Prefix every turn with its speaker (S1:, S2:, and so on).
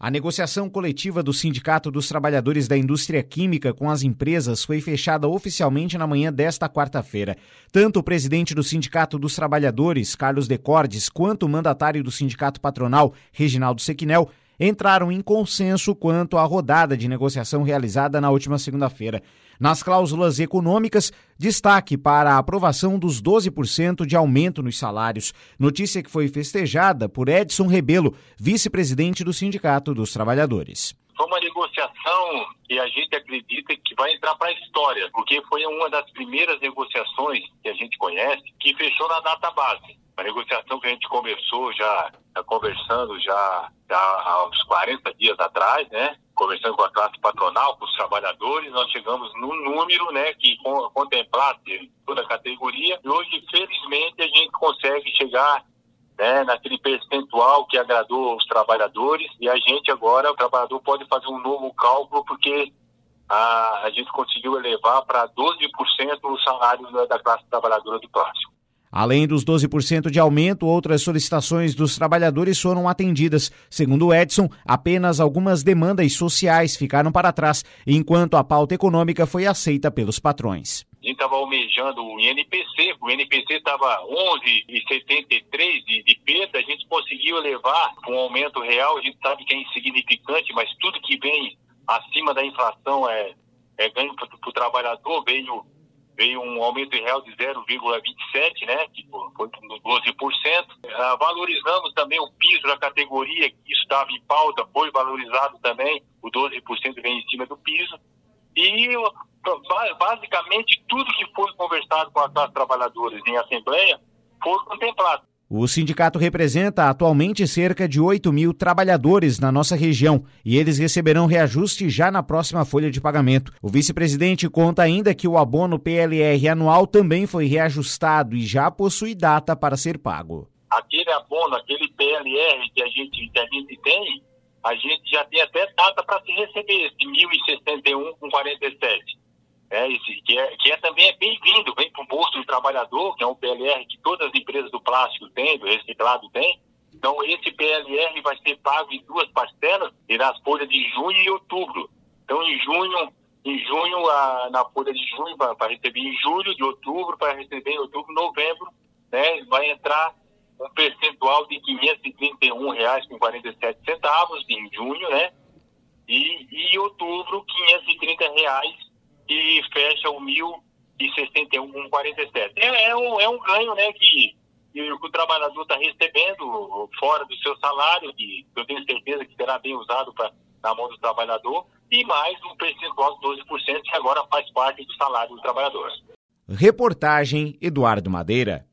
S1: A negociação coletiva do Sindicato dos Trabalhadores da Indústria Química com as empresas foi fechada oficialmente na manhã desta quarta-feira. Tanto o presidente do Sindicato dos Trabalhadores, Carlos Decordes, quanto o mandatário do Sindicato Patronal, Reginaldo Sequinel, entraram em consenso quanto à rodada de negociação realizada na última segunda-feira. Nas cláusulas econômicas, destaque para a aprovação dos 12% de aumento nos salários, notícia que foi festejada por Edson Rebelo, vice-presidente do Sindicato dos Trabalhadores.
S2: Foi uma negociação que a gente acredita que vai entrar para a história, porque foi uma das primeiras negociações que a gente conhece que fechou na data base. A negociação que a gente começou já, já conversando já, já há uns 40 dias atrás, né? Conversando com a classe patronal, com os trabalhadores, nós chegamos num número, né, que contemplasse toda a categoria. E hoje, felizmente, a gente consegue chegar né, naquele percentual que agradou os trabalhadores e a gente agora, o trabalhador pode fazer um novo cálculo porque a, a gente conseguiu elevar para 12% o salário da, da classe trabalhadora do plástico.
S1: Além dos 12% de aumento, outras solicitações dos trabalhadores foram atendidas. Segundo Edson, apenas algumas demandas sociais ficaram para trás, enquanto a pauta econômica foi aceita pelos patrões.
S2: A gente estava almejando o INPC, o INPC estava 11,73 de, de perda, a gente conseguiu elevar com um aumento real, a gente sabe que é insignificante, mas tudo que vem acima da inflação é, é ganho para o trabalhador, veio veio um aumento real de 0,27, né, que foi 12%. Ah, valorizamos também o piso da categoria, que estava em pauta, foi valorizado também, o 12% vem em cima do piso. E basicamente tudo que foi conversado com as classes trabalhadoras em assembleia foi contemplado.
S1: O sindicato representa atualmente cerca de 8 mil trabalhadores na nossa região e eles receberão reajuste já na próxima folha de pagamento. O vice-presidente conta ainda que o abono PLR anual também foi reajustado e já possui data para ser pago.
S2: Aquele abono, aquele PLR que a gente, que a gente tem, a gente já tem até data para se receber, esse 1.061,47 é, que, é, que é também é bem-vindo, vem para o bolso do trabalhador, que é um PLR que todas as empresas do plástico têm, do reciclado têm. Então, esse PLR vai ser pago em duas parcelas, e nas folhas de junho e outubro. Então, em junho, em junho a, na folha de junho, para receber em julho, de outubro, para receber em outubro, novembro, né, vai entrar um percentual de R$ 531,47 em junho, né? E em outubro, 530 reais e fecha o 1.061,47. É, é, um, é um ganho né, que, que o trabalhador está recebendo fora do seu salário, que eu tenho certeza que será bem usado pra, na mão do trabalhador, e mais um percentual de 12% que agora faz parte do salário do trabalhador.
S1: Reportagem Eduardo Madeira.